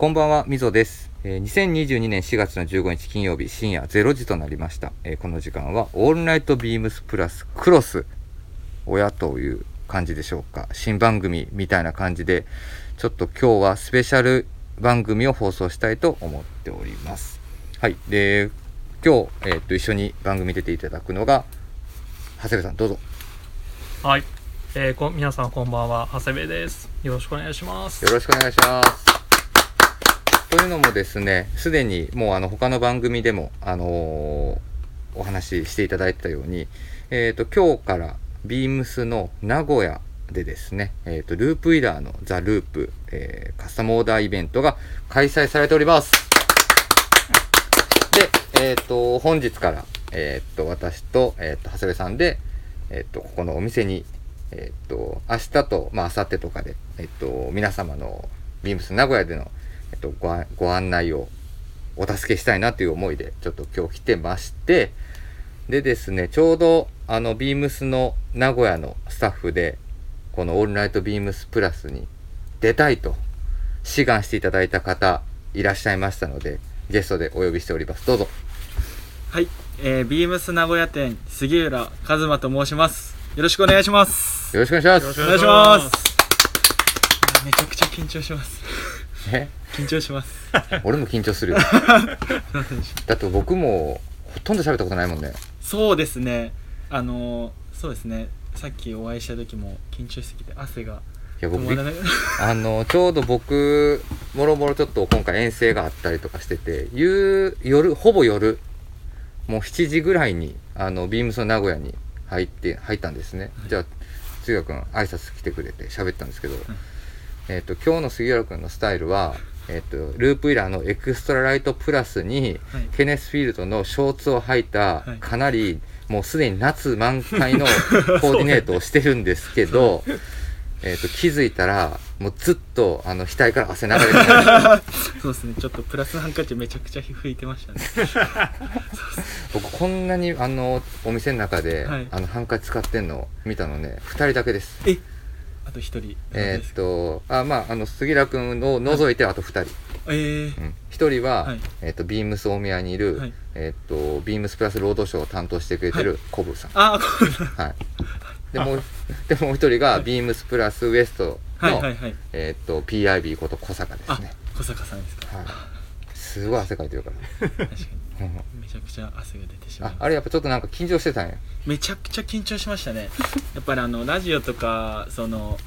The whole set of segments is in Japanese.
こんばんは、みぞです。えー2022年4月の15日金曜日深夜0時となりました。えーこの時間は、オールナイトビームスプラスクロス、親という感じでしょうか。新番組みたいな感じで、ちょっと今日はスペシャル番組を放送したいと思っております。はい。で、今日、えーっと、一緒に番組出ていただくのが、長谷部さん、どうぞ。はい、えー、こ皆さんこんばんは長谷部ですよろしくお願いしますよろしくお願いします。というのもですね、すでにもうあの他の番組でも、あのーお話ししていただいたように、えっ、と、今日からビームスの名古屋でですね、えっ、と、ループイラーのザ・ループ、えーカスタムオーダーイベントが開催されております。で、えっ、と、本日から、えっ、と、私と、えっ、と、長谷部さんで、えっ、と、ここのお店に、えっ、と、明日と、まあ、明後日とかで、えっ、と、皆様のビームス名古屋での、えっ、と、ごあご案内をお助けしたいなという思いで、ちょっと今日来てまして、でですね、ちょうど、あの、ビームスの名古屋のスタッフで、このオールナイトビームスプラスに出たいと志願していただいた方いらっしゃいましたので、ゲストでお呼びしております。どうぞ。はい、えー、ビームス名古屋店杉浦和馬と申します。よろしくお願いします。よろしくお願いしまよろしす。お願いします。めちゃくちゃ緊張します。え？緊張します。俺も緊張するよ。だって僕もほとんど喋ったことないもんね。そうですね。あのー、そうですね。さっきお会いした時も緊張しすぎて汗がいや、僕。あの、ちょうど僕、もろもろちょっと今回遠征があったりとかしてて、夕、夜、ほぼ夜、もう7時ぐらいに、あの、ビームスの名古屋に入って、入ったんですね。じゃあ、杉浦君、挨拶来てくれて喋ったんですけど、えっ、と、今日の杉浦君のスタイルは、えっ、と、ループイラーのエクストラライトプラスに、はいケネスフィールドのショーツを履いたはい、かなり、もうすでに夏満開の コーディネートをしてるんですけど、えっと、気づいたら、もうずっと、あの、額から汗流れてた。そうですね。ちょっとプラスハンカチめちゃくちゃ拭いてましたね。僕、こんなに、あの、お店の中で、はいあの、ハンカチ使ってんの見たのね、二人だけです。え、あと一人。えーっと、あ、まあ、あの、杉浦君を除いて、あと二人。えー、うん一人は、はいえーっと、ビームス大宮にいる、はいえーっと、ビームスプラスロードショーを担当してくれてるコブさん。あ、ごめんなさいはい。で、もう、で、もう一人が、ビームスプラスウエストの、はいはいはい。えーっと、PIB こと小坂ですあね。、小坂さんですか。はい。すごい汗かいてるから。確かに。うんめちゃくちゃ汗が出てしまいああれやっぱちょっとなんか緊張してたんや。めちゃくちゃ緊張しましたね。やっぱりあのラジオとかその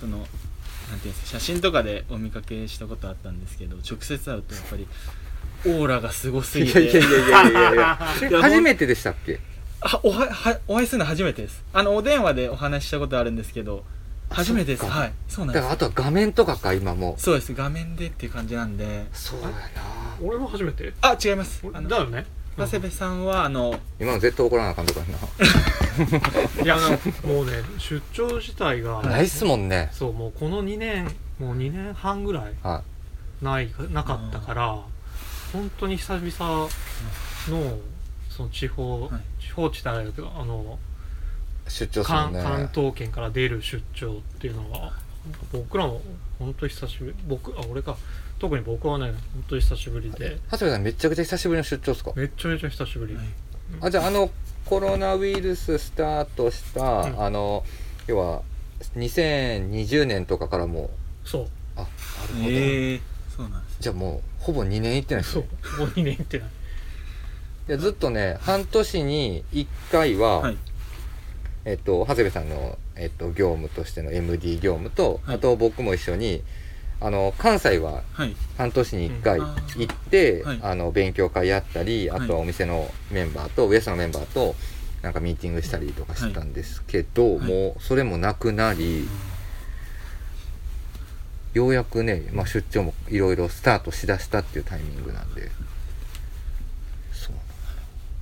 そのなんていうんですか写真とかでお見かけしたことあったんですけど直接会うとやっぱりオーラがすごすぎて。いやいやいやいやいや 初めてでしたっけ？あおははお会いするの初めてです。あのお電話でお話ししたことあるんですけどあ初めてです。はい。そうなんです。だからあとは画面とかか今もう。そうです。画面でっていう感じなんで。そうやな。俺も初めて。あ違います。あのだよね。長谷部さんはあの今の絶対怒らなあかんとかや いやもうね出張自体がなないっすもんね。そうもうこの2年もう2年半ぐらいはないなかったから本当に久々のその地方、はい。地方地帯だけどあのい出張するね。関関東圏から出る出張っていうのが僕らも本当久しぶり僕あ俺か。特に僕はね本当に久しぶりで。長谷部さんめちゃくちゃ久しぶりの出張っすか？めっちゃめちゃ久しぶり、はい。あじゃああのコロナウイルススタートした、うん。あの要は2020年とかからもう。そう。あなるほど、ええそうなんですじゃあもうほぼ2年行ってないですそう。ねもう2年行ってない。いやずっとね半年に1回は、はいえっと、長谷部さんの、えっと、業務としての MD 業務と、はい。あと僕も一緒にあの関西ははい。半年に1回行って、はい。あの勉強会やったりあとはお店のメンバーと、ウエストのメンバーとなんかミーティングしたりとかしてたんですけど、はい。もうそれもなくなり、ようやくね、まあ、出張もいろいろスタートしだしたっていうタイミングなんで。そう。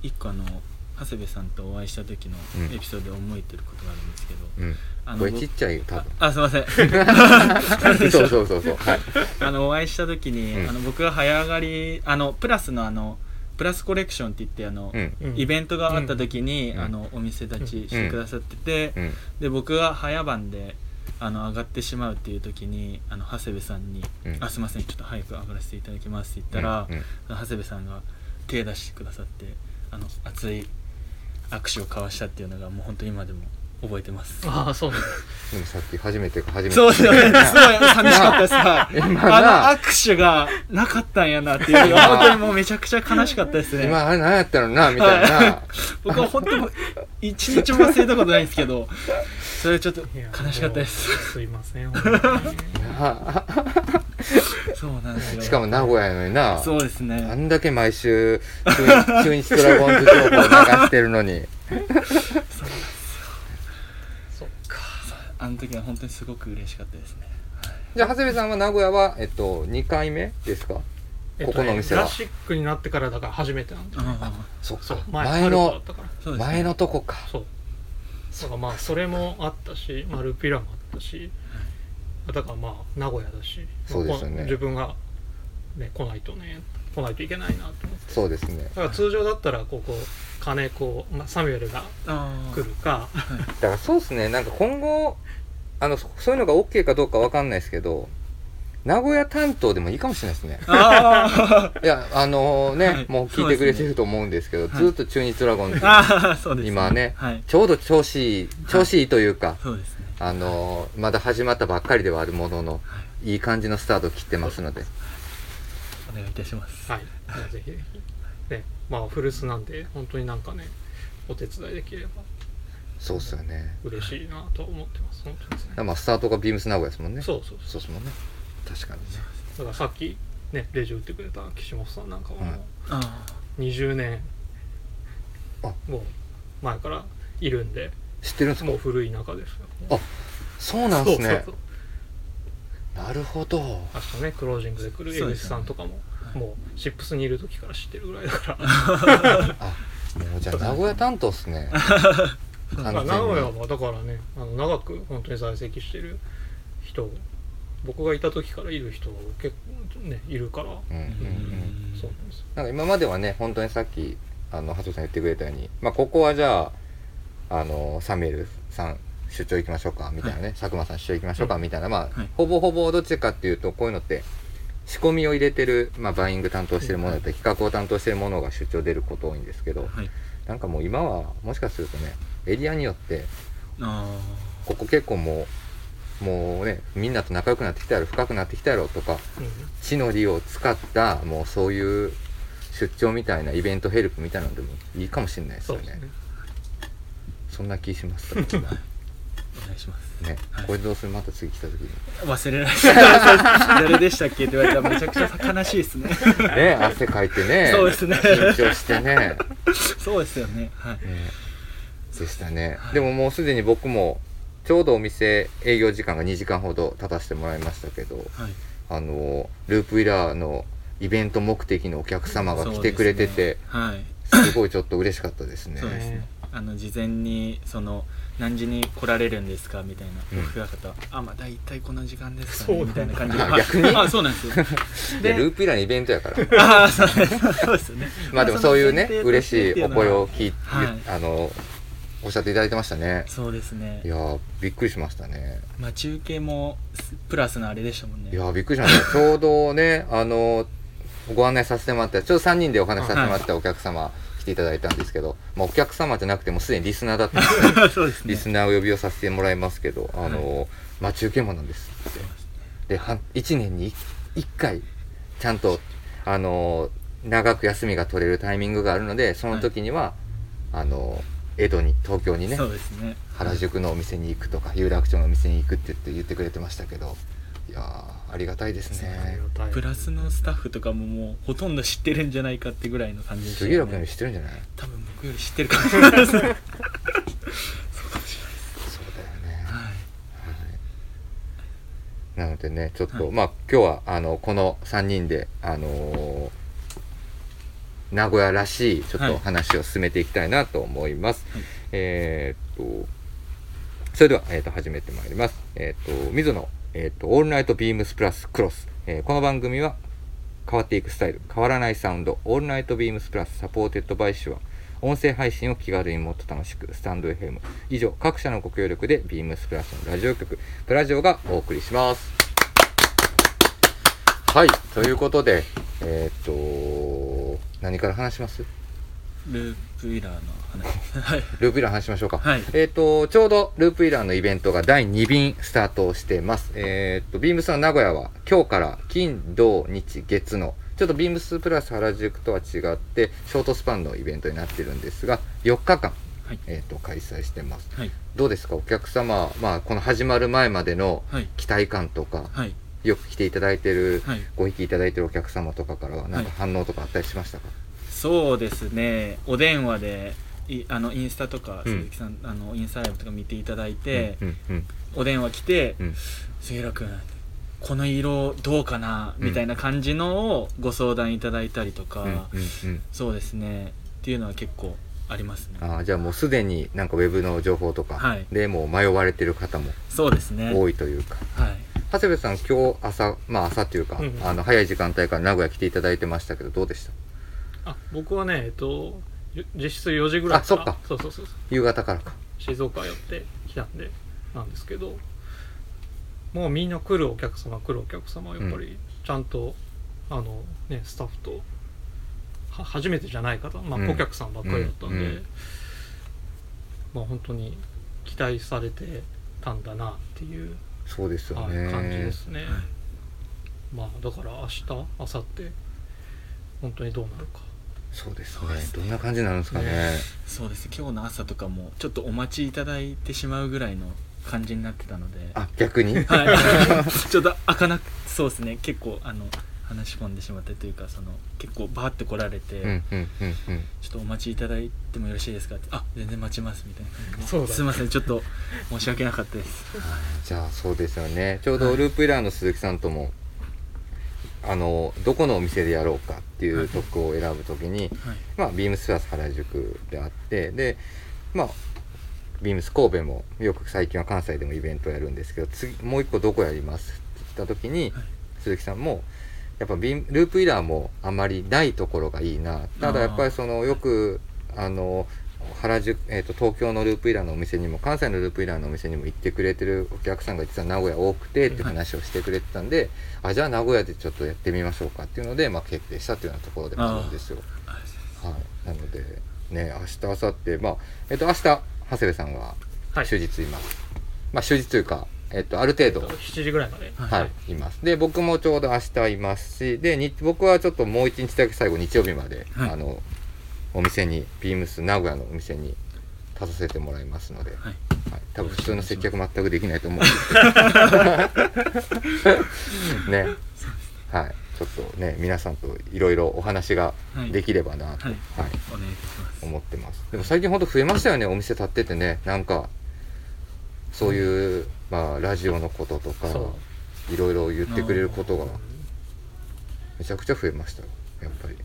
一個あの長谷部さんとお会いした時のうん。エピソードで思えてることがあるんですけど、うん。あのこれちっちゃいよ多分。ああすいません。そうそうそうそう。はい。あのお会いした時に、うん。あの僕が早上がりあのプラスのあのプラスコレクションって言ってあの、うん。うん。イベントがあった時に、うん。あのお店立ちしてくださってて、うん。で僕が早番であの上がってしまうっていう時にあの長谷部さんにうん「あすいませんちょっと早く上がらせていただきます」って言ったら、うん。うん。長谷部さんが手出してくださってあの熱い握手を交わしたっていうのがもう本当に今でも覚えてます。ああそうなんだでもさっき初めてか初めてそうですよね。すごい寂しかったです。はい今なあの握手がなかったんやなっていうのが本当にもうめちゃくちゃ悲しかったですね。今あれ何やったのなみたいな僕は本当に一日も忘れたことないんですけど、それはちょっと悲しかったです。すいません本当にな そうなんですよ。しかも名古屋やのにな。そうですあね。んだけ毎週中中日ドラゴンズ情報流してるのに。そっかあの時は本当にすごく嬉しかったですね。じゃあ長谷部さんは名古屋は、えっと、2回目ですか？えっとねここのお店は。クラシックになってからだから初めてなんだよねあそっそうか前の。前のとこか。そう。だからまあそれもあったし、まあ、ルピラもあったしだからまあ名古屋だしそうですよね。まあ自分が、ね、来ないとね来ないといけないなと思って。そうですね。だから通常だったらここ金子、まあ、サミュエルが来るか。だからそうですね。なんか今後あのそそういうのが OK かどうかわかんないですけど名古屋担当でもいいかもしれないですね。あ いやあのね、はい。もう聞いてくれてると思うんですけどそうですね。ずっと中日ドラゴンズ、ーあー、そうです、今ねはい。ちょうど調子いい調子いいというか、そうですね。あのまだ始まったばっかりではあるもののはい。い感じのスタートを切ってますので。お願いいたします。はい。ぜひぜひ。ねまあ古巣なんで本当になんかねお手伝いできれば。そうっすよね。嬉しいなと思ってます。本当にですね。まあスタートがビームス名古屋ですもんね。そうそうそう。そうですもんね。確かにね。だからさっきねレジ打ってくれた岸本さんなんかはもうあ20年あ。もう前からいるんで知ってるんですか？もう古い仲ですよあそうなんですね。なるほど。明日ねクロージングで来る江口さんとかも、はいもうシップスにいる時から知ってるぐらいだから。あもうじゃあ名古屋担当っすね。名古屋はだからねあの長く本当に在籍してる人僕がいた時からいる人結構ねいるから、うんうんうん。そうなんですよ。なんか今まではね本当にさっきあの鳩さん言ってくれたように、まあ、ここはじゃああのサミュエルさん出張行きましょうかみたいなね、佐久間さん出張行きましょうかみたいな、まあ、はい。ほぼほぼどっちかっていうとこういうのって仕込みを入れてる、まあ、バイング担当してるものだったり企画を担当してるものが出張出ること多いんですけどはい。なんかもう今はもしかするとねエリアによってあここ結構もうもうねみんなと仲良くなってきたやろ深くなってきたやろとかうん。地の利を使ったもうそういう出張みたいなイベントヘルプみたいなのでもいいかもしれないですよね。そね。そんな気しますねあ、お願いします。ねはいこれどうする？また次来た時に忘れられない。誰でしたっけ？って言われたらめちゃくちゃ悲しいですね。ね汗かいてねそうですね緊張してねそうですよね。はい。ねでしたね、はいでももうすでに僕もちょうどお店営業時間が2時間ほど経たせてもらいましたけどはい。あのループウィラーのイベント目的のお客様が来てくれててはい。す,、ごいちょっと嬉しかったですねそうですね。あの事前にその何時に来られるんですか？みたいなうん。僕が方、あまあ大体この時間ですかね。みたいな感じで。あ逆に？あそうなんですよ。でループウィラーのイベントやから。ああそうですそうですよね。まあでもそういうね嬉しいお声を聞いて、はい。あのおっしゃっていただいてましたね。そうですね。いやーびっくりしましたね。まあ中継もプラスのあれでしたもんね。いやーびっくりしましたちょうどねあのご案内させてもらったちょうど3人でお話しさせてもらったお客様来ていただいたんですけど、まあ、お客様じゃなくてもうすでにリスナーだったんで ですね。リスナーを呼び寄せさせてもらいますけど、あの待ち受けもなんです。ってでは1年に1回ちゃんとあの長く休みが取れるタイミングがあるのでその時には、あの江戸に東京にねね。原宿のお店に行くとか有楽町のお店に行くって言って言ってくれてましたけどいやーありがたいですね。プラスのスタッフとかももうほとんど知ってるんじゃないかってぐらいの感じでした杉浦君より知ってるんじゃない？多分僕より知ってるかもしれない。ですねそうかもしれない。ですそうだよね、はい。はい、なのでねちょっと、はい。まあ今日はあのこの3人であのー名古屋らしいちょっとはい話を進めていきたいなと思います、はい。えーっとそれでは、えーっと始めてまいります。えーっと水野えーっとオールナイトビームスプラスクロス、えーこの番組は変わっていくスタイル変わらないサウンドオールナイトビームスプラス supported by SHURE 音声配信を気軽にもっと楽しくスタンド FM 以上各社のご協力でビームスプラスのラジオ局プラジオがお送りします。はいということでえーっと何から話します？ループイラーの話。はいループイラーの話しましょうか。はい。えっ、と、ちょうどループイラーのイベントが第2便スタートしてます。えっ、と、ビームスの名古屋は今日から金、土、日、月の、ちょっとビームスプラス原宿とは違って、ショートスパンのイベントになってるんですが、4日間、はい。えっ、と、開催してます。はい。どうですか？お客様、まあ、この始まる前までのはい。期待感とか、はい。よく来ていただいてる、はい。ご引きいただいてるお客様とかからは、なんか反応とかあったりしましたか、そうですね。お電話でいあのインスタとかうん。鈴木さん、あのインスタライブとか見ていただいて、うん、うん、お電話来てうん。「杉浦君この色どうかな?」みたいな感じのをご相談いただいたりとか、うん、うん、うん。そうですね。っていうのは結構ありますね。あーじゃあもうすでになんかウェブの情報とかはい。でもう迷われてる方もそうですね。多いというか、はい。長谷部さん今日朝まあ朝っていうか、うん。あの早い時間帯から名古屋来ていただいてましたけどどうでした？あ僕はねえっとゆ実質4時ぐらいあそっか。そうそうそうそう。夕方からか。静岡寄ってきたんでなんですけどもうみんな来るお客様来るお客様はやっぱりちゃんと、あのねスタッフとは初めてじゃない方、まあうん。顧客さんばっかりだったんで、うん。うん。まあ本当に期待されてたんだなっていう、そうですよはいね感じですね、まあだから明日明後日本当にどうなるかそうですね。そうですねどんな感じになるんですかね。ねそうです。今日の朝とかもちょっとお待ちいただいてしまうぐらいの感じになってたので。あ逆に？はい。ちょっと開かなくそうですね。結構あの話し込んでしまってというかその結構バーって来られて、うんうんうんうん。ちょっとお待ちいただいてもよろしいですかってあ全然待ちますみたいな。感じでそう。だすいません。ちょっと申し訳なかったです。じゃあそうですよね。ちょうどループイラーの鈴木さんとも、あのどこのお店でやろうかっていうとこを選ぶときに、はい。まあ、ビームスプラス原宿であってでまあビームス神戸もよく最近は関西でもイベントをやるんですけど次もう一個どこやりますって言った時に、はい。鈴木さんもやっぱビームループイラーもあんまりないところがいいな。ただやっぱりそのよくあの原宿、えー、と東京のループイラーのお店にも関西のループイラーのお店にも行ってくれてるお客さんが実は名古屋多くてって話をしてくれてたんで、あじゃあ名古屋でちょっとやってみましょうかっていうので、まあ、決定したっていうようなところでもあるんですよ。はい、なのでね明日明後日まあえっ、と明日長谷部さんははい。終日います、まあ終日というかえっ、とある程度。7時ぐらいまで。はい。はい、います。で僕もちょうど明日いますしでに僕はちょっともう一日だけ最後日曜日まで、はい。あのお店にビームス名古屋のお店に立たせてもらいますので、はい。はい、多分普通の接客全くできないと思う。んでね。はい。ちょっとね皆さんといろいろお話ができればなと、ははい。思ってます。でも最近ほんと増えましたよねお店立っててね。なんかそういう、まあラジオのこととかそいろいろ言ってくれることがうん。めちゃくちゃ増えましたよやっぱり。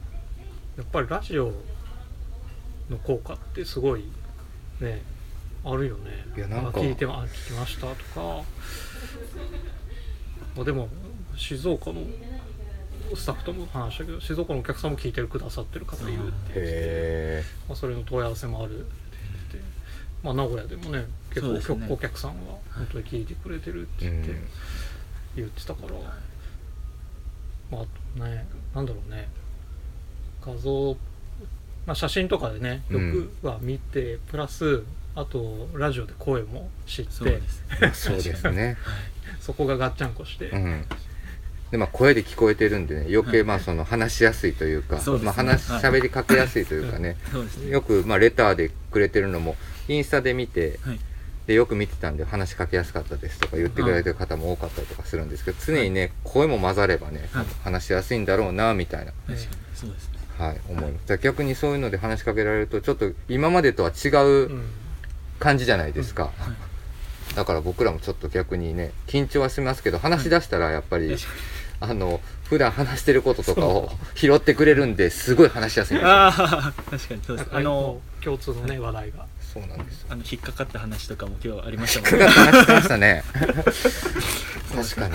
やっぱりラジオの効果ってすごいねあるよね。いやなんか。あ聞いてまあ聞きましたとか。まあでも静岡のスタッフとも話したけど静岡のお客さんも聞いてるくださってる方いるって言ってまあ、それの問い合わせもあるって言ってて、まあ、名古屋でもね結構、ね。お客さんは本当に聞いてくれてるって言って、うん。言ってたから、まああとねなんだろうね。画像、まあ、写真とかでねよくは見て、プラスあとラジオで声も知ってそうですえそうですね。そこがガッチャンコして、うん。でまあ声で聞こえてるんでね余計まあその話しやすいというか、そうですね。まあ話はい喋りかけやすいというかね、そうですね。よくまあレターでくれてるのもインスタで見てはい。でよく見てたんで話しかけやすかったですとか言ってくれてる方も多かったりとかするんですけど常にね声も混ざればね、はい。話しやすいんだろうなみたいな、確かに。そうですねはい、思います。じゃあ逆にそういうので話しかけられるとちょっと今までとは違ううん。感じじゃないですか、はい。だから僕らもちょっと逆にね緊張はしますけど話し出したらやっぱり、あの普段話してることとかを拾ってくれるんですごい話しやすいんですよ。ああ確かにそうです。ああのの共通のね話題が。そうなんですよ。あの引っかかった話とかも今日ありましたもんね。話してましたね。確かに。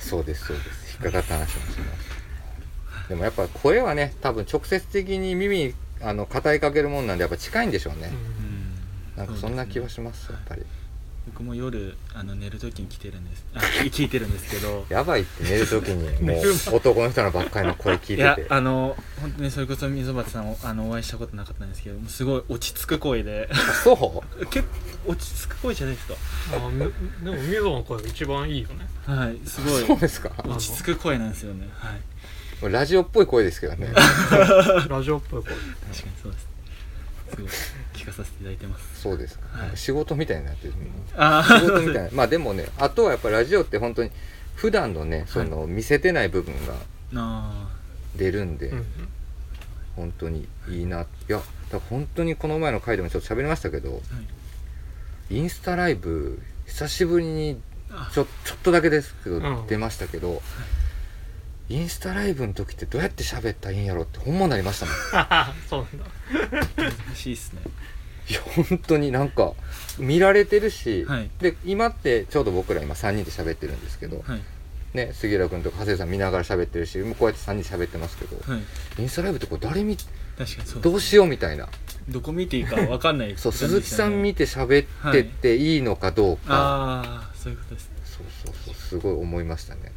そうですそうです。引っかかった話もしますでもやっぱ声はね多分直接的に耳にあの語りかけるもんなんでやっぱ近いんでしょうね、うん。なんかそんな気はししますやっぱり。僕も夜あの寝る時に来てるんです。あ 聞いてるんですけど。やばいって寝る時に。もう男の人のばっかりの声聞いいやててあの本当にそれこそ溝端さんをあのお会いしたことなかったんですけどすごい落ち着く声で。そう？結構落ち着く声じゃないですか。あみでも溝の声が一番いいよね。はいすごい。そうですか。落ち着く声なんですよね。はいラジオっぽい声ですけどね。ラジオっぽい声。確かにそうです。すごい聞かさせていただいてます。そうですか、はい。仕事みたいになってる。あ仕事みたいな。まあでもねあとはやっぱラジオって本当に普段のねその見せてない部分があ出るんで、うん本当にいいな。いやだ本当にこの前の回でもちょっと喋りましたけどはい。インスタライブ久しぶりにあちょちょっとだけですけど、うん。出ましたけど、インスタライブの時ってどうやって喋ったらいいんやろってほんまなりましたもん。そうなんだ。難しいっすね。いや本当になんか見られてるし、はい。で今ってちょうど僕ら今3人で喋ってるんですけど、はい。ね、杉浦君とか長谷さん見ながら喋ってるしもうこうやって3人喋ってますけど、はい。インスタライブってこれ誰見確かにそうどうしようみたいな。どこ見ていいかわかんないそう鈴木さん見て喋ってっていいのかどうか、ああそういうことですそうそうそうすごい思いましたね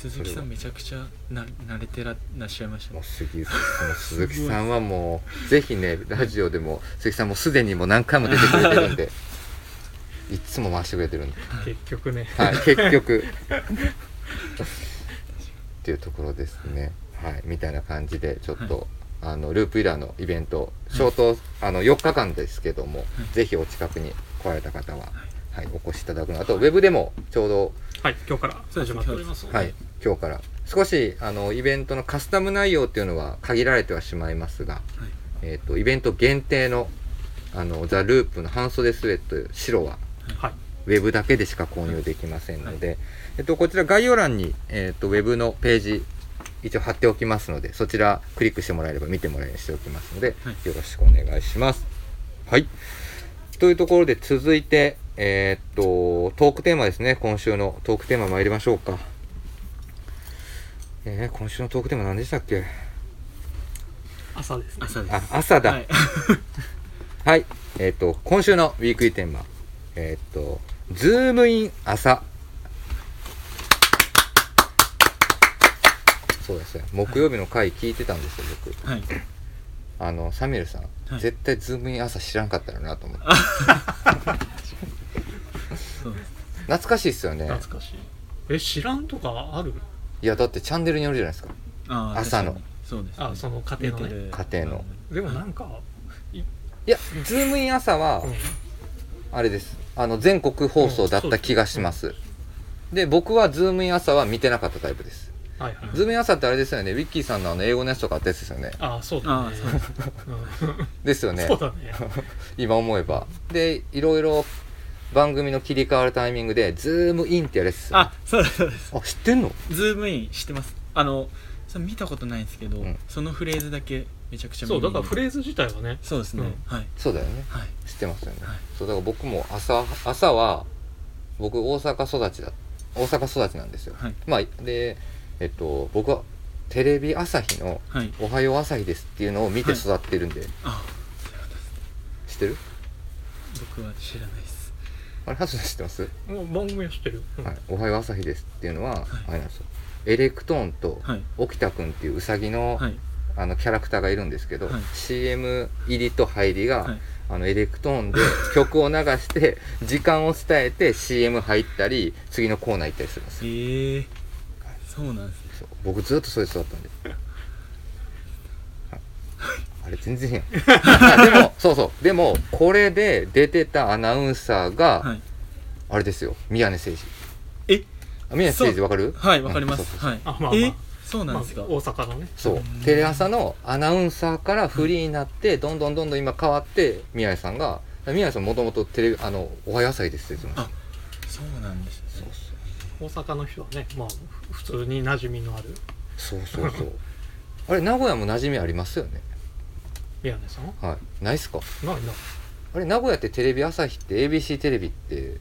鈴木さんめちゃくちゃな慣れてらっしゃいましたね。もう杉その鈴木さんはもうぜひねラジオでも鈴木さんもすでにもう何回も出てくれてるんで。いっつも回してくれてるんで。結局ね。はい結局。っていうところですね。はいみたいな感じでちょっと、あのループイラーのイベントショート、あの4日間ですけども、ぜひお近くに来られた方は、はい、お越しいただくの。あとウェブでもちょうどはい今日から始まっております。のではい、今日から。少しあのイベントのカスタム内容っていうのは限られてはしまいますが、えー、とイベント限定のあのザ・ループの半袖スウェット白ははい。ウェブだけでしか購入できませんので、えっと、こちら概要欄に、えっと、ウェブのページ一応貼っておきますのでそちらクリックしてもらえれば見てもらえるようにしておきますので、はい。よろしくお願いします。はい。というところで続いて、えーっとトークテーマですね今週のトークテーマ参りましょうか。えー、今週のトークテーマ何でしたっけ？朝ですね朝ですあ朝だはい はい。えっ、と、今週のウィークリーテーマ。えっ、と、ズームイン朝。そうですね。木曜日の回聞いてたんですよ、僕。はいあの、サミュエルさん。はい絶対ズームイン朝知らんかったよなと思って。そうです懐かしいっすよね。懐かしい。え知らんとかある？いや、だってチャンネルによるじゃないですか。あー朝の。確かに。そうですね。あその家庭の家庭。の。でもなんかいや、ズームイン朝は、うん。あれです。あの、全国放送だった気がします。で、僕はズームイン朝は見てなかったタイプです。はいはい。ズームイン朝ってあれですよね。ウィッキーさんのあの英語のやつとかあったやつですよね。ああそうだね。あそうですよね。そうだね。今思えば。でいろいろ番組の切り替わるタイミングでズームインってやるやつ。ですあそうですそうです。あ知ってんの？ズームインしてます。あのそれ見たことないんですけど、うん。そのフレーズだけめちゃくちゃそうだからフレレーズ自体はね。そうですね、うん。はい。そうだよね。はい。知ってますよね、はい。そうだから僕も朝朝は僕大阪育ちだ。大阪育ちなんですよ。はい。まあでえっと僕はテレビ朝日のはい「おはよう朝日です」っていうのを見て育ってるんで、あ知ってる？僕は知らないですあれハツさん知ってます、番組は知ってるうん。はい、おはよう朝日ですっていうのは、あれなんですよ。エレクトーンとはい。沖田くんっていううさぎの、はい。あのキャラクターがいるんですけど、はい。CM 入りと入りが、はい。あのエレクトーンで 曲を流して時間を伝えて CM 入ったり次のコーナー行ったりするんですよ。え。えそうなんですね。僕ずっとそれで育ったんで。は いあれ全然やん。あでもそうそう。でもこれで出てたアナウンサーが、はい。あれですよ。宮根誠司。え？あ宮根誠司わかる？はいわかりまうんそうそうそう。すはい。あまあまあえ？そうなんですか、まあ大阪のね。そう。うん。テレ朝のアナウンサーからフリーになってどんどんどんどん今変わって宮根さんが宮根さんもともとテレビあのおはよう朝日ですって言ってましそうなんですたね大阪の人はねまあふ普通に馴染みのある。そうそうそうそう。あれ名古屋も馴染みありますよね宮根さん？はい。ないっすか？ないなあれ名古屋ってテレビ朝日って ABC テレビって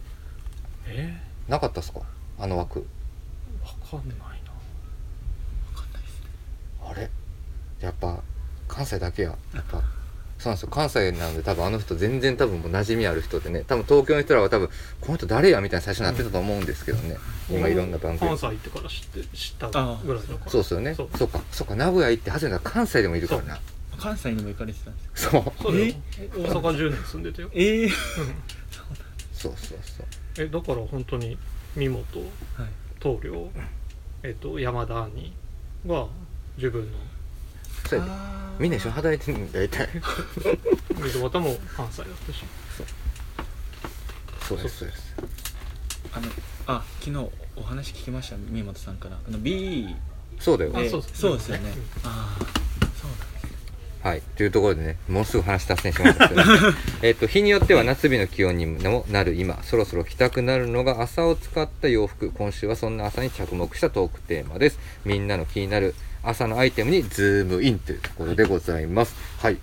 え？なかったっすか？あの枠。ー、わかんないな。わかんないですね。あれ？やっぱ関西だけや。やっぱ そうなんですよ。関西なので多分あの人全然多分もう馴染みある人でね。多分東京の人らは多分この人誰やみたいな最初になってたと思うんですけどね、今いろんな番組。関西行ってから知って知ったぐらいだから。そうですよね。そそううか。そうか。名古屋行って初めて関西でもいるからな関西にも行かれてたんですか？そう。そうだよ。大阪10年住んでたよ。え？えうんそうそうそう。えだから本当に三本はい。棟梁えっと山田兄が自分の。そうやで。みんな一緒に働いてるんだ大体。溝端も関西だったし。そうですそうです。あのあ昨日お話聞きました？三本さんから。あの B そうだよ。あえそう。ですそうですよね、うん。ああはい。というところでねもうすぐ話脱線しましたけど えっと日によっては夏日の気温にもなる今そろそろ着たくなるのが朝を使った洋服。今週はそんな朝に着目したトークテーマです。みんなの気になる朝のアイテムにズームインというところでございます。はい、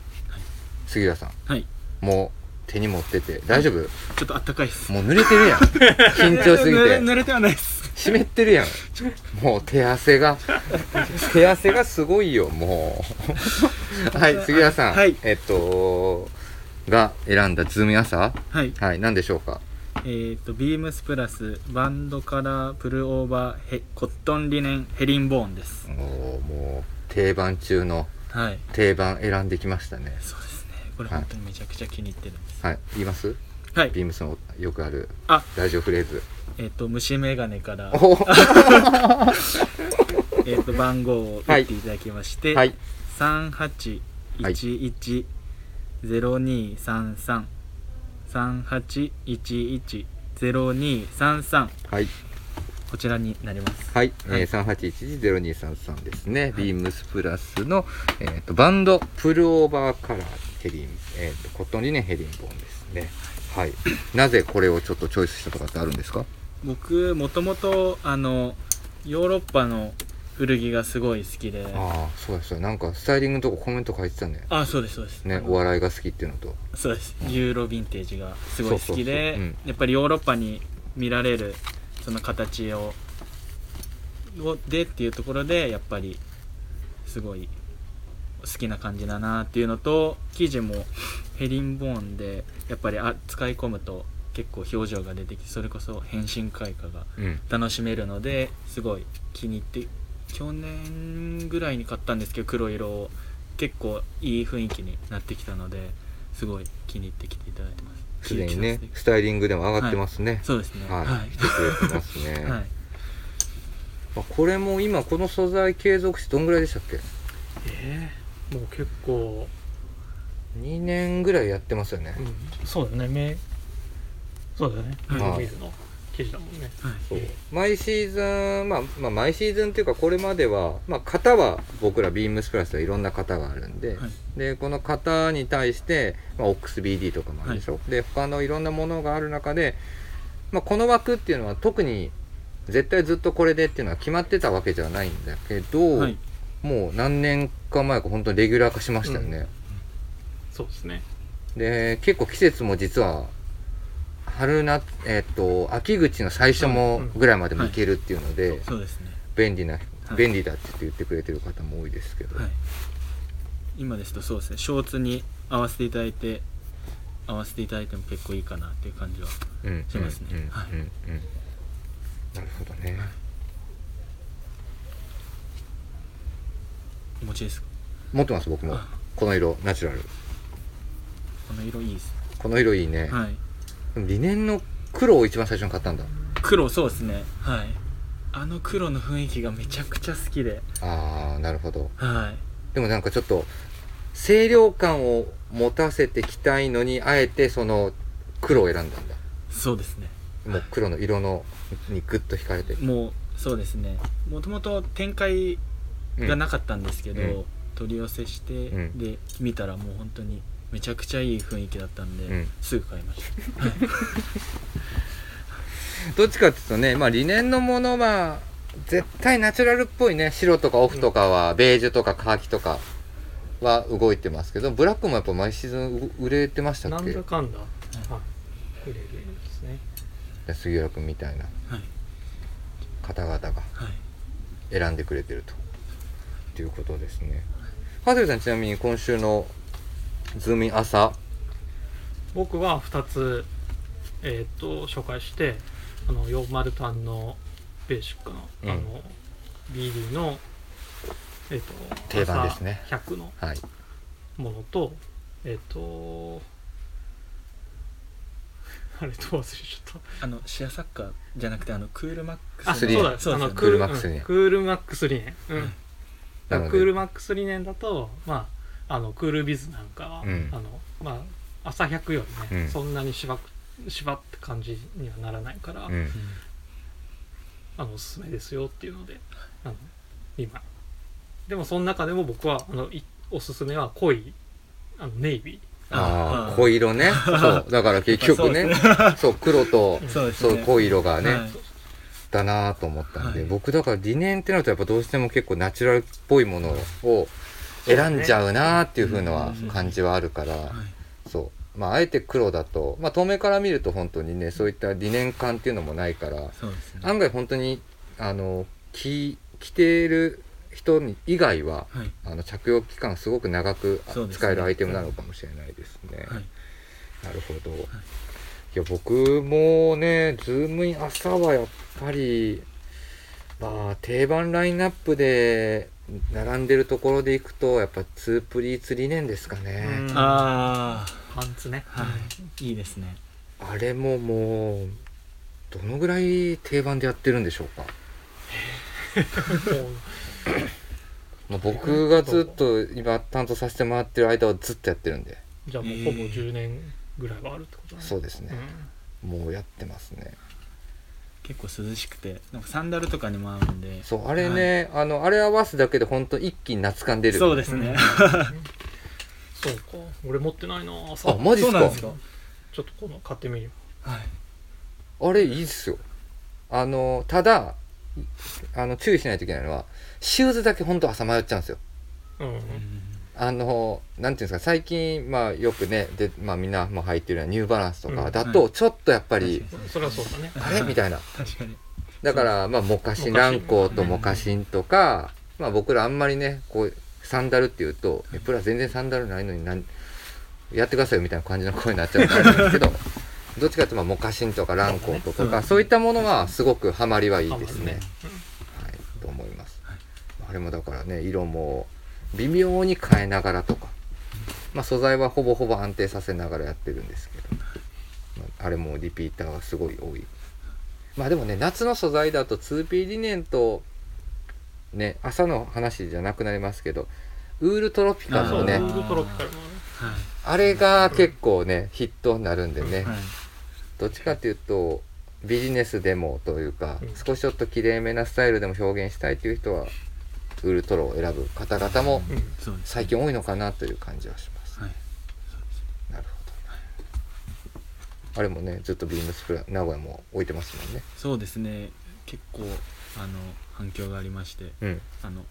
杉浦さん。はい。もう手に持ってて大丈夫？ちょっとあったかいっす。もう濡れてるやん。緊張すぎて。濡れ濡れてはないっす湿ってるやん。もう手汗が。手汗がすごいよもう。はい杉浦さん、はい。えっとが選んだズーム朝はい。はい何でしょうか？えっ、とビームスプラスバンドカラープルオーバーヘコットンリネンヘリンボーンです。もうもう定番中のはい。定番選んできましたね。そうですね。これはい。本当にめちゃくちゃ気に入ってるんです。はい言います？はい。ビームスのよくあるあ。ラジオフレーズえっ、と虫眼鏡からお。えっと番号を打っていただきまして、はい。三八一一ゼロ二三三。三八一一ゼロ二三三。はい。こちらになります。はい、はい。えー、38110233ですね、ビームスプラスの、えー、とバンドプルオーバーカラーヘリン、えー、とコットンリネンヘリンボーンですね。はい。なぜこれをちょっとチョイスしたとかってあるんですか？僕もともとあのヨーロッパの古着がすごい好きで、ああそうですよなんかスタイリングのとこコメント書いてたねあそうですそうです。ねお笑いが好きっていうのと。そうです。ユーロヴィンテージがすごい好きでうん、やっぱりヨーロッパに見られるその形ををでっていうところでやっぱりすごい好きな感じだなっていうのと生地もヘリンボーンでやっぱりあ使い込むと結構表情が出てきてそれこそ変身開花がうん。楽しめるのですごい気に入って去年ぐらいに買ったんですけど黒色を。結構いい雰囲気になってきたのですごい気に入ってきていただいてます。すでにねスタイリングでも上がってますね、そうですね。はい、はい。来てくれてますね、はい。まあこれも今この素材継続してどんぐらいでしたっけ？ええもう結構、2年ぐらいやってますよね、うん、そうだよね。目そうだよね。ミはの記事だもんね。はい。そう。毎シーズン、まあ、まあ毎シーズンっていうかこれまでは、まあ、型は僕らビームスプラスはいろんな型があるんで、はい。でこの型に対して、まあ、OXBD とかもあるでしょ、で他のいろんなものがある中で、まあ、この枠っていうのは特に絶対ずっとこれでっていうのは決まってたわけじゃないんだけど、はい。もう何年か前か本当にレギュラー化しましたよね、そうですね。で結構季節も実は春夏えっ、と秋口の最初もぐらいまでもいけるっていうので、そうですね。便利な、い。便利だって言ってくれてる方も多いですけど、はい。今ですとそうですね。ショーツに合わせていただいて合わせていただいても結構いいかなっていう感じはうんしますね。なるほどね、お持ちですか？持ってます僕も。あ。この色ナチュラル。この色いいです。この色いいね、はいでもリネンの黒を一番最初に買ったんだ。黒そうですね。はい。あの黒の雰囲気がめちゃくちゃ好きで。ああなるほど。はい。でもなんかちょっと清涼感を持たせてきたいのにあえてその黒を選んだんだ。そうですね。もう黒の色のにグッと惹かれて。もうそうですね。もともと展開がなかったんですけど、うん。取り寄せして、うん。で見たらもう本当にめちゃくちゃいい雰囲気だったんで、うん。すぐ買いました、はい、どっちかっていうとねまあリネンのものは絶対ナチュラルっぽいね白とかオフとかは、ベージュとかカーキとかは動いてますけどブラックもやっぱ毎シーズンう売れてましたなんっけだかんだ、はい、売れるですね。杉浦君みたいなはい。方々がはい。選んでくれてると。ということですね。長谷部さんちなみに今週のズームイン朝。僕は2つえっ、と紹介してあの40単のベーシックの,、うん。あの BD のえっ、と定番ですね。朝100のはい。ものとえっ、と あれどう忘れちゃっあのシアサッカーじゃなくてあのクールマックスたあそうだそうですよね。あのクールマックスリネンうんクールマックスリネンうん。クールマックス理念だとまああのクールビズなんかは、うん。あのまあ朝100よりね、うん。そんなに縛く縛って感じにはならないから、うん。あのおすすめですよっていうのであの今。でもその中でも僕はあのいおすすめは濃いあのネイビあああー。濃い色ね。そう。だから結局ねそう黒とそうですね。そう濃い色がね、はい。だなと思ったんで、はい。僕だから理念ってなるとやっぱどうしても結構ナチュラルっぽいものを選んじゃうなっていう風なはうん感じはあるから、はい。そう。まああえて黒だとまあ遠目から見ると本当にねそういった理念感っていうのもないから案外本当にあの着着てる人に以外ははい。あの着用期間すごく長く使えるアイテムなのかもしれないですね。はい。なるほど。いや僕もねズームイン朝はやっぱりまあ定番ラインナップで並んでるところでいくとやっぱツープリーツリネンですかね。うん。あパンツね、あはい。いいですね。あれももうどのぐらい定番でやってるんでしょうか？もうまあ、僕がずっと今担当させてもらってる間はずっとやってるんで。じゃあもうほぼ10年ぐらいはあるってことだね。そうですね。う、ん。もうやってますね結構涼しくてなんかサンダルとかにも合うんで。そうあれね、あのあれ合わすだけで本当一気に夏感出る。そうですね。そうか。俺持ってないな朝。あマジっすか？ちょっとこの買ってみるはい。あれいいっすよ。あのただあの注意しないといけないのはシューズだけ本当朝迷っちゃうんですよ。うん、うんあのなんていうんですか最近まあよくねで、まあ、みんなも履いてるようなニューバランスとかだとちょっとやっぱり、確それはそうだね。あれ？みたいな。確かに。だからまあモカシンモカシンランコーとモカシンとか、まあ僕らあんまりねこうサンダルっていうと「えプラ全然サンダルないのになんやってくださいよ」みたいな感じの声になっちゃうかですけど どっちかというとまあモカシンとかランコートとかそういったものはすごくハマりはいいですね。はい、と思います、はいあれもだからね色も微妙に変えながらとか、まあ、素材はほぼほぼ安定させながらやってるんですけど、まあ、あれもリピーターはすごい多い。まあでもね夏の素材だと 2P リネンとね朝の話じゃなくなりますけどウールトロピカルそうのねウールトロピカル。のはい。あれが結構ねヒットになるんでね、はい。どっちかっていうとビジネスでもというか、うん。少しちょっときれいめなスタイルでも表現したいという人はウルトロを選ぶ方々も最近多いのかなという感じはします、はい。なるほど。あれもねずっとビームスプラ名古屋も置いてますもんね。そうですね。結構あの反響がありましてうん。あの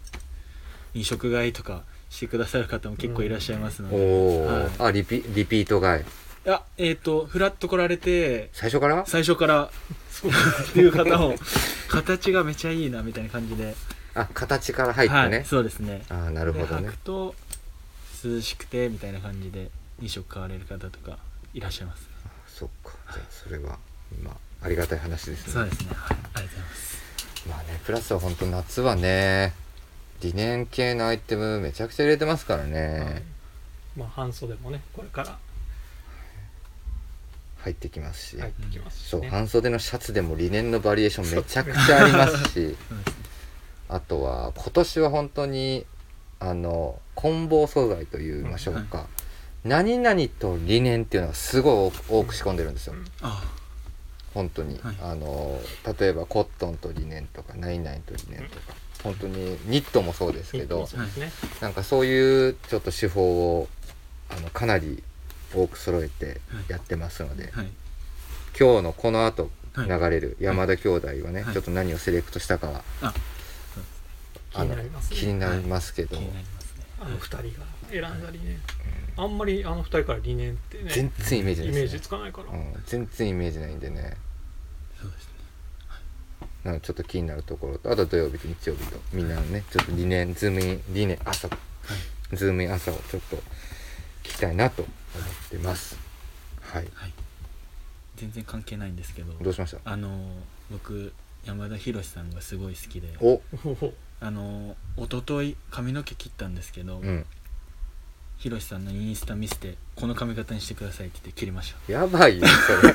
飲食街とかしてくださる方も結構いらっしゃいますのおで、お、はい。あリピリピート買い。いやえっ、とフラッと来られて最初から？最初からそう っていう方も形がめちゃいいなみたいな感じであ形から入ってね、はい、そうですね。ああなるほどでね履くと涼しくてみたいな感じで2色買われる方とかいらっしゃいますそっか。じゃあそれはまあありがたい話ですね。そうですね。はいありがとうございます。まあねプラスは本当夏はね理念系のアイテムめちゃくちゃ入れてますからね、まあ半袖もねこれから。入ってきますし、入ってきますし、そうね、半袖のシャツでもリネンのバリエーションめちゃくちゃありますし。そうですねあとは今年は本当にあの混紡素材といいましょうか、何々とリネンっていうのがすごい多く仕込んでるんですよ、うん。あ本当に、はい。あの例えばコットンとリネンとか何々とリネンとか。本当にニットもそうですけどね、なんかそういうちょっと手法をあのかなり多く揃えてやってますので、はい。今日のこの後はい。流れる山田兄弟はね、はい。ちょっと何をセレクトしたかは、あ気になりますね。気になりますけど、あの二人が選んだ理念。あんまりあの二人から理念ってね全然イメージないイメージつかないから、うん、全然イメージないんでね。そうですね。なのでちょっと気になるところとあと土曜日と日曜日とみんなのねちょっと理念ズームイン理念朝ズームイン朝をちょっときたいなと思ってます。はい。全然関係ないんですけどどうしました？あの僕山田博さんがすごい好きで。おあの一昨日髪の毛切ったんですけど、うん。ひろしさんのインスタ見せてこの髪型にしてくださいって言って切りました。やばいよそれ。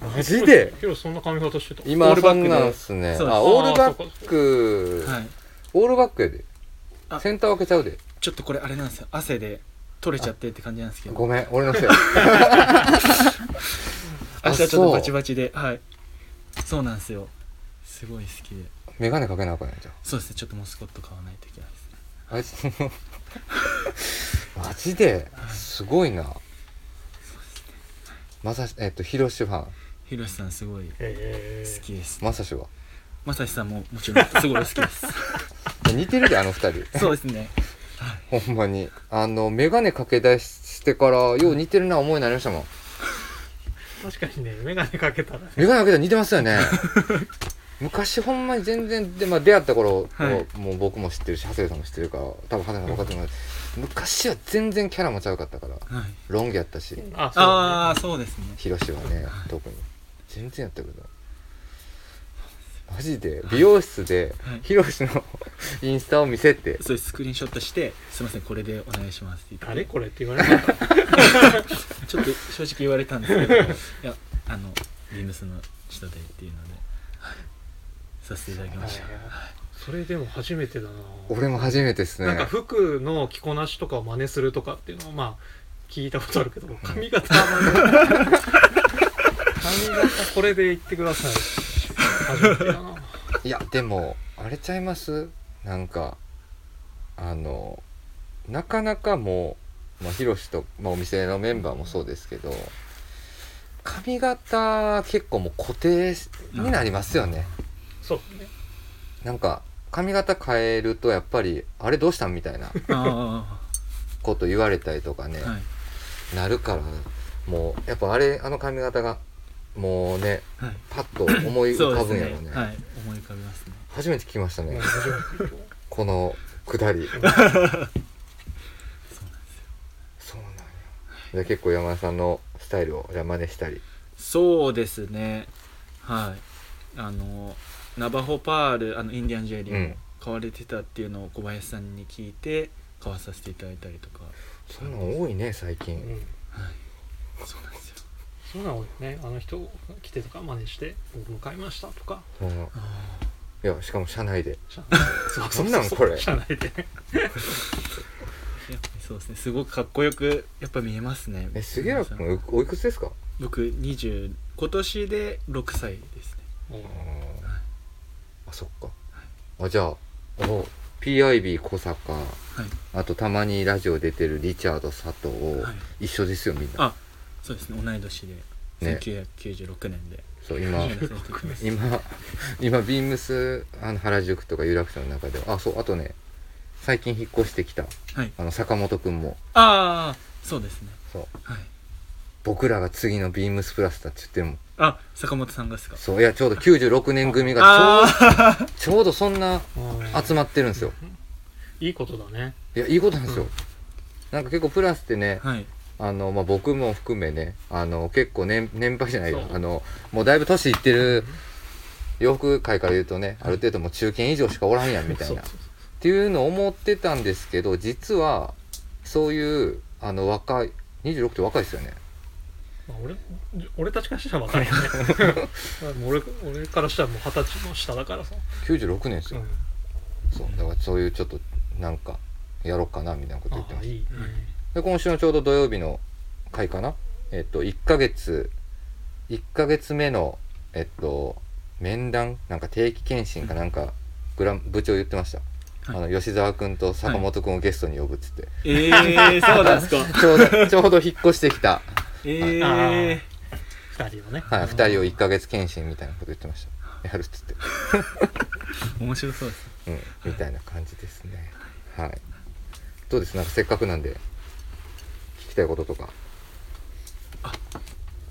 マジで？ヒロシそんな髪型してた。今オールバックで。そんなんすね。そうです。あオールバック。はい。オールバックやで。あ。センター分けちゃうで。ちょっとこれあれなんですよ。汗で取れちゃってって感じなんですけど。ごめん俺のせい。明日はちょっとバチバチではい。そうなんですよすごい好きで。眼鏡かけなあかんやんじゃそうですねちょっとモスコット買わないといけないです。ねあいつマジで？すごいな。まさしえっとヒロシファン。ひろしさんすごいえ好きです。まさしは？まさしさんももちろんすごい好きです。似てるであの二人。そうですね。ほんまに。あの眼鏡かけ出してからよう似てるな思いになりましたもん。ー、確かにね眼鏡かけたらね。眼鏡かけたら似てますよね昔ほんまに全然で、まあ、出会った頃、はい。もう僕も知ってるし長谷部さんも知ってるから多分長谷部さん分かってる。と思う昔は全然キャラもちゃうかったからはい。ロン毛やったし。あそうああそうですね。ヒロシはね特に。全然やったけど。マジで美容室ではい。ヒロシの インスタを見せて。そういうスクリーンショットして「すいませんこれでお願いします」って言って。あれ？これって言われた ちょっと正直言われたんですけどいやあのビームスの人でっていうので、はい、させていただきました、それでも初めてだな。俺も初めてですね。なんか服の着こなしとかを真似するとかっていうのはまあ聞いたことあるけど髪型は真似髪型これで言ってください。初めてだな。いやでもあれちゃいます？なんかあのなかなかもう、まあ、ヒロシと、まあ、お店のメンバーもそうですけど髪型結構もう固定になりますよね、そう。ねなんか髪型変えるとやっぱりあれどうしたんみたいなあこと言われたりとかね、あはい。なるからもうやっぱあれあの髪型がもうねはい。パッと思い浮かぶんやろうね。はい。思い浮かびますね。初めて聞きましたね、このくだり。そうなんですよ。そうなんや。じゃあ結構山田さんのスタイルをじゃあ真似したり。そうですね。はい。あのナバホパールあのインディアンジュエリーうん。も買われてたっていうのを小林さんに聞いて買わさせていただいたりとか。そんなん多いね最近、うん。はい。そうなんですよ。そうなのよね。あの人が来てとか真似して僕も買いましたとか。そのいやしかも社内で。社あ そんなんこれ。社内で。やっぱりそうですね。すごくかっこよくやっぱ見えますね。え杉浦君おおいくつですか？僕20今年で6歳ですねあそっか。あじゃあお PIB 小坂はい。あとたまにラジオ出てるリチャード佐藤、はい。一緒ですよみんな。あそうですね。同い年で、ね。1996年で。そう今 今今ビームスあの原宿とか有楽町の中では。あそうあとね最近引っ越してきた。はい。あの坂本くんも。ああそうですね。そう。はい僕らが次のビームスプラスだって言ってるもん。あ坂本さんがですか？そういやちょうど96年組がちょう ちょうどそんなうん集まってるんですよ。いいことだね。いやいいことなんですよ、うん。なんか結構プラスってねはい。あの、まあ、僕も含めねあの結構年年配じゃないあのもうだいぶ年いってる洋服界から言うとねある程度もう中堅以上しかおらんやんみたいな。っそうそう。ていうのを思ってたんですけど実はそういうあの若い26って若いですよねまあ、俺俺たちからしたら若いよね。もう俺俺からしたらもう二十歳の下だからさ、96年ですよ、うん、そうだからそういうちょっとなんかやろうかなみたいなこと言ってました。ああいい。ねで今週のちょうど土曜日の回かな。えっと1ヶ月1ヶ月目のえっと面談なんか定期検診かなんかグラン部長言ってました、はい。あの吉沢君と坂本君をゲストに呼ぶっつって、ええー、そうなんですか。ちょうどちょうど引っ越してきた、ええあー、二人をねはい、2人を1ヶ月検診みたいなこと言ってました。やるっつって、面白そうですうん、みたいな感じですね。はい。どうです？なんかせっかくなんで聞きたいこととか。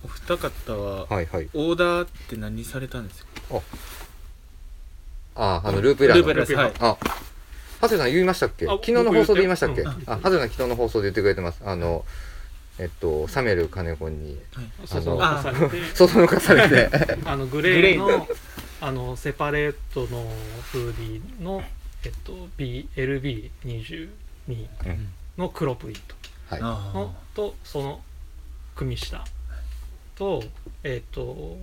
お二方ははいはい。オーダーって何されたんですか？あ。ああのループエラーの。ループエラーはい。あ。長谷さん言いましたっけ？あ昨日の放送で言いましたっけ、あ長谷さん昨日の放送で言ってくれてます。あのえっとサメル金子にそそのかされてそそのかされて。あのグレーのあのセパレートのフーディーの、えっと、BLB22 うん。の黒プリント。はい。あのとその組下とえっと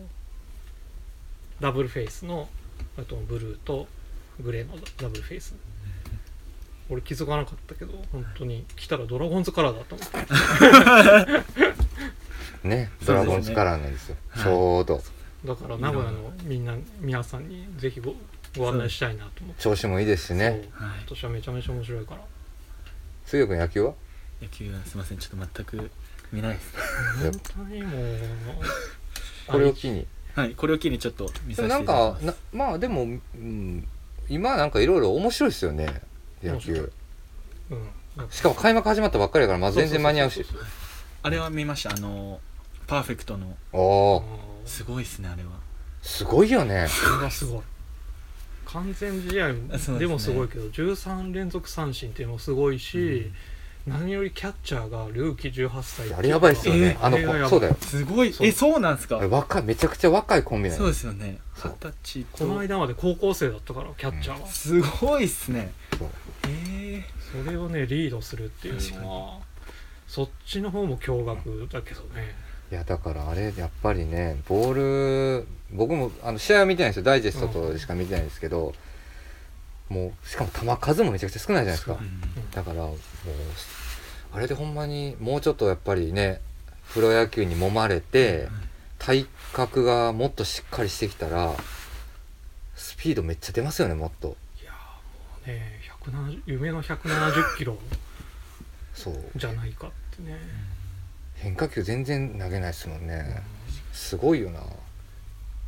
ダブルフェイスのあとブルーとグレーのダブルフェイス俺気づかなかったけど本当に。来たらドラゴンズカラーだと思って ねそうですねドラゴンズカラーなんですよ。はいちょうど。だから名古屋のみんな皆さんにぜひごご案内したいなと思って。調子もいいですしね。今年はめちゃめちゃ面白いから。水曜君野球は？野球はすいません。ちょっと全く見ないです。本当にもうこれを機に。はい。これを機にちょっと見でもさせてないんかただきます。なまあでも、うん、今なんかいろいろ面白いですよね野球。うん。しかも開幕始まったばっかりだからまあ全然間に合うし。あれは見ました。あのパーフェクトの。おおすごいですねあれは。すごいよね。それがすごい。完全試合でもすごいけど13連続三振っていうのもすごいし、何よりキャッチャーがルーキー18歳あれやばいっすよね、えーあのあれがやばい。そうだよ。すごい。そう。えそうなんですか？若いめちゃくちゃ若いコンビなそうのですよね。二十歳このと間まで高校生だったからキャッチャーは、すごいっすね。そう。えそれをねリードするっていうのはそっちの方も驚愕だけどね。いやだからあれやっぱりねボール僕もあの試合は見てないんですよ。ダイジェストとしか見てないんですけど、もうしかも球数もめちゃくちゃ少ないじゃないですか。だからもうあれでほんまにもうちょっとやっぱりねプロ野球に揉まれて体格がもっとしっかりしてきたらスピードめっちゃ出ますよねもっと。いやーもうね170夢の170キロそう。じゃないかってね、変化球全然投げないですもんね。すごいよな。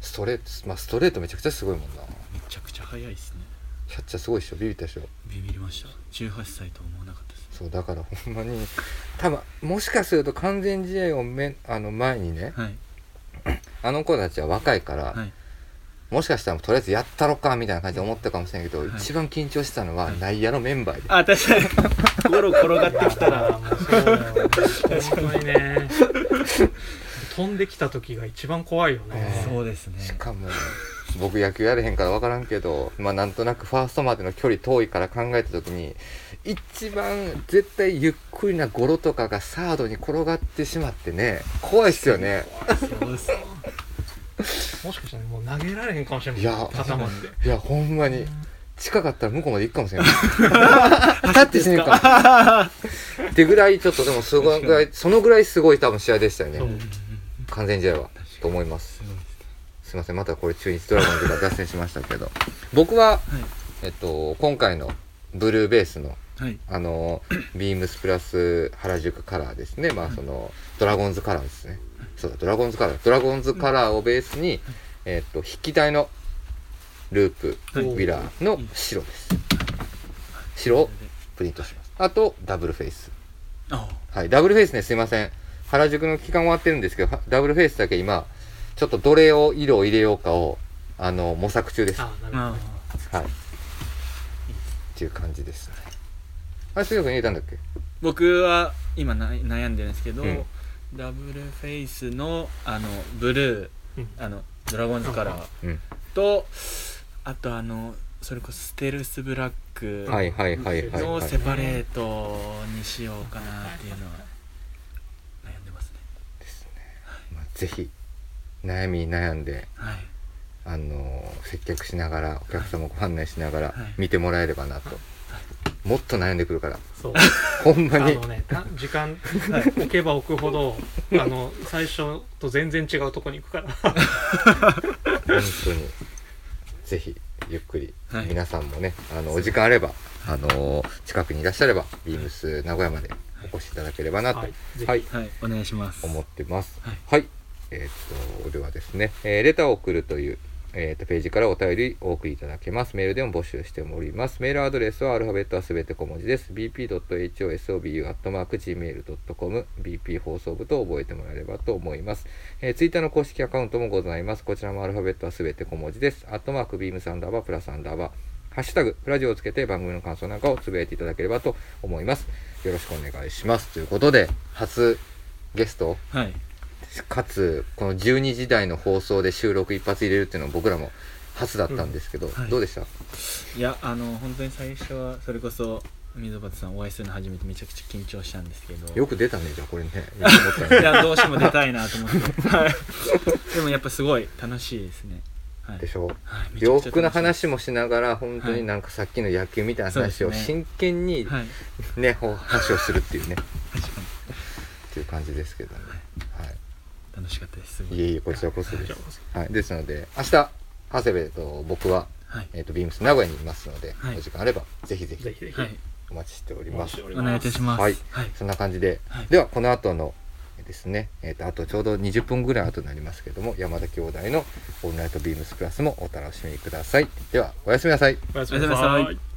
ストレートまあストレートめちゃくちゃすごいもんな。めちゃくちゃ速いっすねキャッチャーすごいっしょ。ビビったでしょ。ビビりました。18歳とは思わなかったです。そうだからほんまに多分もしかすると完全試合をめあの前にねはい。あの子たちは若いから、はい。もしかしたらとりあえずやったろかみたいな感じで思ったかもしれないけど、はい。一番緊張してたのははい。内野のメンバーで、あ確かに。ゴロ転がってきたらあーもう。そうだよ本当にね。飛んできた時が一番怖いよね。そうですね。しかも僕野球やれへんから分からんけどまあなんとなくファーストまでの距離遠いから考えた時に一番絶対ゆっくりなゴロとかがサードに転がってしまってね怖いっすよね。そうですもしかしたらもう投げられへんかもしれない。いや固まって。いやほんまに。近かったら向こうまで行くかもしれない。立って死ぬかも。ってぐらいちょっとでもすごいぐらいそのぐらいすごい多分試合でしたよね。完全試合は。と思いますすごいませんまたこれ中日ドラゴンズが脱線しましたけど。僕は、えっと、今回のブルーベースのはい。あの ビームスプラス原宿カラーですね。まあそのドラゴンズカラーですね。そうだドラゴンズカラー。ドラゴンズカラーをベースに、えっと筆記体のループウはい。ィラーの白です。白をプリントします。あとダブルフェイス。あ。はい。ダブルフェイスねすいません。原宿の期間終わってるんですけどはダブルフェイスだけ今ちょっとどれを色を入れようかをあの模索中です。はあーなるほどあねい。っていう感じですね。あれ杉谷君入れたんだっけ？僕は今な悩んでるんですけど、うん。ダブルフェイスのあのブルーうん。あのドラゴンズカラーうん。とあとあのそれこそステルスブラックのセパレートにしようかなっていうのは悩んでますね。まあ、ぜひ悩みに悩んではい。あの接客しながらお客様ご案内しながらはい。見てもらえればなと、もっと悩んでくるから。そう。ほんまに。あのねた時間置けば置くほど あの最初と全然違うとこに行くから。本当に。ぜひゆっくり、はい。皆さんもねあのお時間あればあの近くにいらっしゃればビームス名古屋までお越しいただければなと、はい。はい。お願いします。思ってます。はいえーっとではですね、えーレターを送るというえーとページからお便りお送りいただけます。メールでも募集しております。メールアドレスはアルファベットはすべて小文字です。bp.hosobu.gmail.com bp 放送部と覚えてもらえればと思います。えー、ツイッターの公式アカウントもございます。こちらもアルファベットはすべて小文字です。アットマークビームサンダーバープラスアンダーバーハッシュタグ、プラジオをつけて番組の感想なんかをつぶやいていただければと思います。よろしくお願いします。ということで、初ゲスト、はいかつ、この12時台の放送で収録一発入れるっていうのは僕らも初だったんですけど、んはい。どうでした？いやあの本当に最初はそれこそ溝端さんお会いするの初めてめちゃくちゃ緊張したんですけど。よく出たね、じゃあこれね。いやどうしても出たいなと思って、はい、でもやっぱすごい楽しいですね。はい。でしょ？はい。洋服の話もしながら、本当になんかさっきの野球みたいな話を真剣にはい。話をするっていうね、確かに。っていう感じですけどね。はい。楽しかったですい。いえいえ、こちらこそです。はい。ですので、明日、長谷部と僕は、はい。えっ、と、ビームス名古屋にいますので、はい。お時間あれば、ぜひぜひぜひぜひ。はい。お待ちしております。お願いいたします。はい。はい。そんな感じで、はい。では、この後のですね、えっ、と、あとちょうど20分ぐらい後になりますけども、山田兄弟のオールナイトビームスプラスもお楽しみください。では、おやすみなさい。おやすみななさい